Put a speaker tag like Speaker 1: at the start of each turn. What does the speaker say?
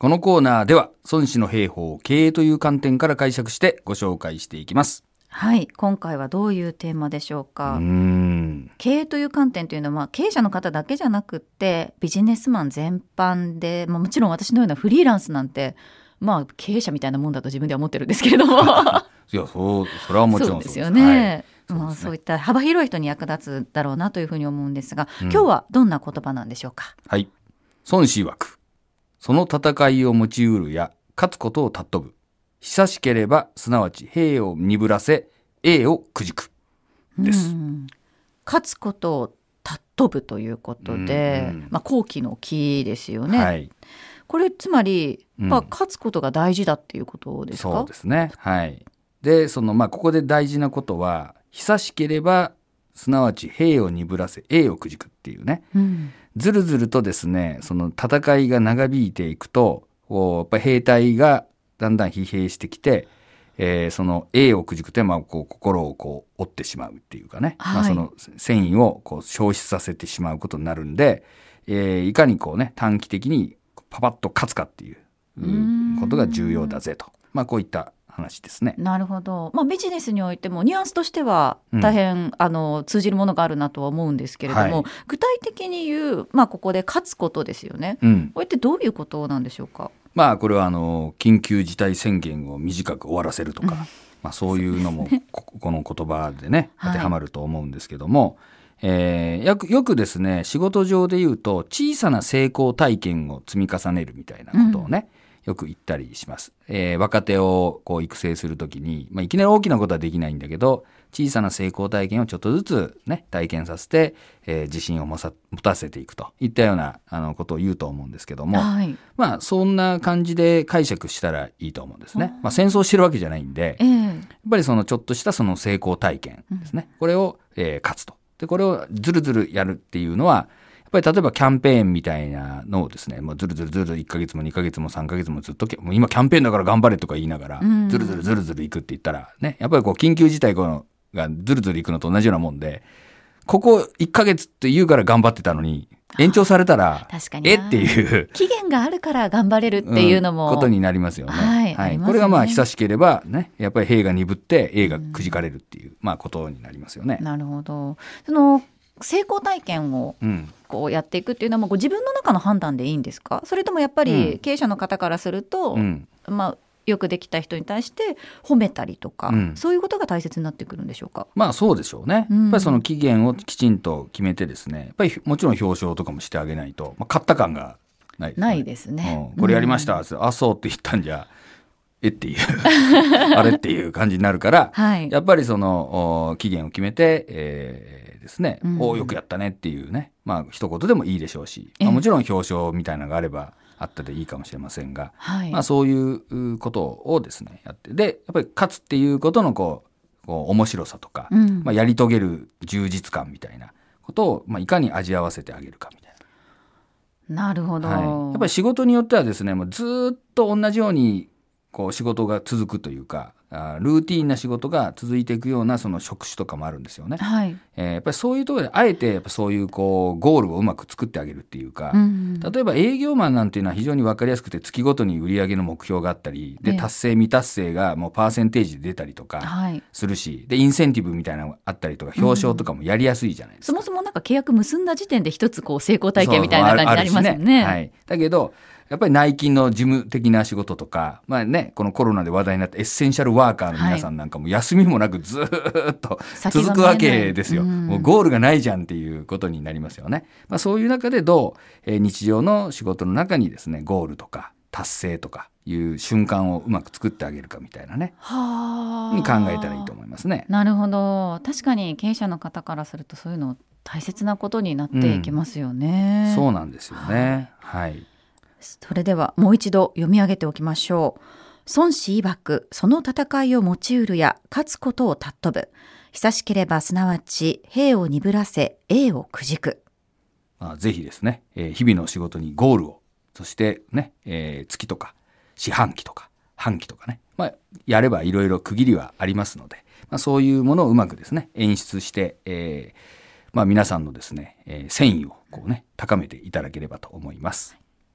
Speaker 1: このコーナーでは孫子の兵法を経営という観点から解釈してご紹介していきます。
Speaker 2: はい今回はどういうテーマでしょう
Speaker 1: う
Speaker 2: か、
Speaker 1: ーん。
Speaker 2: 経営という観点というのは、まあ、経営者の方だけじゃなくってビジネスマン全般で、まあ、もちろん私のようなフリーランスなんてまあ経営者みたいなもんだと自分では思ってるんですけれども
Speaker 1: いや、そう、それはもちろん
Speaker 2: そうですよね。
Speaker 1: はいね
Speaker 2: そういった幅広い人に役立つだろうなというふうに思うんですが、
Speaker 1: うん
Speaker 2: 今日はどんな言葉なんでしょうか？
Speaker 1: はい。孫子曰く。その戦いを持ちうるや、勝つことを尊ぶ。久しければ、すなわち兵を鈍らせ、栄をくじく。です
Speaker 2: うん勝つことを尊ぶということで、
Speaker 1: うんうん
Speaker 2: まあ後期の木ですよね。
Speaker 1: はい。
Speaker 2: これつまり、
Speaker 1: うん
Speaker 2: まあ勝つことが大事だっていうことですか？
Speaker 1: そうですね。はい。で、その、まあ、ここで大事なことは、久しければ、すなわち兵を鈍らせ、栄をくじくっていうね。
Speaker 2: うん
Speaker 1: ずるずるとですね、その戦いが長引いていくと、こうやっぱり兵隊がだんだん疲弊してきて、えーその栄をくじくって、まあ、こう心をこう折ってしまうっていうかね、まあ、
Speaker 2: はい
Speaker 1: その繊維をこう消失させてしまうことになるんで、えーいかにこうね短期的にパパッと勝つかっていうことが重要だぜと、まあ、こういった話ですね。
Speaker 2: なるほど、まあ、ビジネスにおいてもニュアンスとしては
Speaker 1: うん。
Speaker 2: 大変、あの通じるものがあるなとは思うんですけれども、
Speaker 1: はい。
Speaker 2: 具体的に言う、まあ、ここで勝つことですよね。
Speaker 1: うん、
Speaker 2: これってどういうことなんでしょうか？
Speaker 1: まあこれはあの緊急事態宣言を短く終わらせるとか、まあ、そういうのもここの言葉でね
Speaker 2: はい。
Speaker 1: 当てはまると思うんですけども、えーよくよくですね仕事上で言うと小さな成功体験を積み重ねるみたいなことをね、よく言ったりします。えー若手をこう育成するときに、まあ、いきなり大きなことはできないんだけど、小さな成功体験をちょっとずつね、体験させて、えー自信を持さ持たせていくといったようなあのことを言うと思うんですけども、
Speaker 2: はい
Speaker 1: まあ、そんな感じで解釈したらいいと思うんですね。まあ、戦争してるわけじゃないんで、
Speaker 2: え
Speaker 1: やっ
Speaker 2: え
Speaker 1: ぱりそのちょっとしたその成功体験ですね。これを、えー勝つと。で、これをずるずるやるっていうのは、ぱり例えばキャンペーンみたいなのをですね、もうずるずるずるずる1ヶ月も2ヶ月も3ヶ月もずっとけ、もう今キャンペーンだから頑張れとか言いながら、
Speaker 2: うん
Speaker 1: ずるずるずるずるいくって言ったら、ね、やっぱりこう緊急事態このがずるずるいくのと同じようなもんで、ここ1ヶ月って言うから頑張ってたのに、延長されたら、
Speaker 2: 確かにな
Speaker 1: えっていう、
Speaker 2: 期限があるから頑張れるっていうのも、
Speaker 1: んことになりますよね。
Speaker 2: はいありますね
Speaker 1: これがまあ久しければね、やっぱり兵が鈍って兵がくじかれるっていう、まあことになりますよね。
Speaker 2: なるほどその成功体験を
Speaker 1: うん。
Speaker 2: こうやっていくっていうのはもうご自分の中の判断でいいんですか？それともやっぱ
Speaker 1: うん
Speaker 2: り経営者の方からすると、
Speaker 1: うん。
Speaker 2: まあ、よくできた人に対して褒めたりとか、
Speaker 1: うん
Speaker 2: そういうことが大切になってくるんでしょうか？
Speaker 1: まあそうでしょうね。
Speaker 2: うん
Speaker 1: やっぱりその期限をきちんと決めてですね、やっぱりもちろん表彰とかもしてあげないと、まあ、勝った感がないですね。
Speaker 2: ないですね。
Speaker 1: うんこれやりました、つってあ、そうって言ったんじゃ、えっていう、あれっていう感じになるから、
Speaker 2: はい。
Speaker 1: やっぱりそのお期限を決めて、えーですね、
Speaker 2: うん
Speaker 1: およくやったねっていうね、まあ一言でもいいでしょうし、
Speaker 2: ええ
Speaker 1: まあ、もちろん表彰みたいなのがあればあったでいいかもしれませんが、
Speaker 2: はい。
Speaker 1: まあそういうことをですね、やって、で、やっぱり勝つっていうことのこう、こう面白さとか、
Speaker 2: うん
Speaker 1: まあやり遂げる充実感みたいなことを、まあいかに味合わせてあげるかみたい
Speaker 2: なるほど。
Speaker 1: な。はい。やっぱり仕事によってはですね、もうずーっと同じようにこう仕事が続くというか、あルーティンな仕事が続いていくようなその職種とかもあるんですよね。
Speaker 2: はい。
Speaker 1: えーやっぱりそういうところであえてやっぱそういうこうゴールをうまく作ってあげるっていうか、
Speaker 2: うん
Speaker 1: 例えば営業マンなんていうのは非常に分かりやすくて月ごとに売り上げの目標があったりで
Speaker 2: ええ
Speaker 1: 達成未達成がもうパーセンテージで出たりとか
Speaker 2: はい。
Speaker 1: するしでインセンティブみたいなのがあったりとか表彰とかもやりやすいじゃないですか。
Speaker 2: そもそもなんか契約結んだ時点で一つこう成功体験みたいな感じになりますよ
Speaker 1: そうそうあるし
Speaker 2: ね。
Speaker 1: はい、だけどやっぱり内勤の事務的な仕事とか、まあね、このコロナで話題になったエッセンシャルワーカーの皆さんなんかも休みもなくずーっと続くわけですよ。
Speaker 2: うん
Speaker 1: もうゴールがないじゃんっていうことになりますよね。まあ、そういう中でどう、えー日常の仕事の中にですね、ゴールとか達成とかいう瞬間をうまく作ってあげるかみたいなね、
Speaker 2: はあ。
Speaker 1: に考えたらいいと思いますね。
Speaker 2: なるほど確かに経営者の方からするとそういうの大切なことになっていきますよね。
Speaker 1: そうなんですよね。はい。
Speaker 2: それではもう一度読み上げておきましょう。孫子曰くその戦いを持ちうるや勝つことを尊ぶ久しければすなわち兵を鈍らせ栄をくじく
Speaker 1: まあ、ぜひですね、えー日々の仕事にゴールを、そしてね、えー月とか四半期とか半期とかね、まあ、やればいろいろ区切りはありますので、まあ、そういうものをうまくですね、演出して、えーまあ、皆さんのですね、えー戦意をこうね、高めていただければと思います。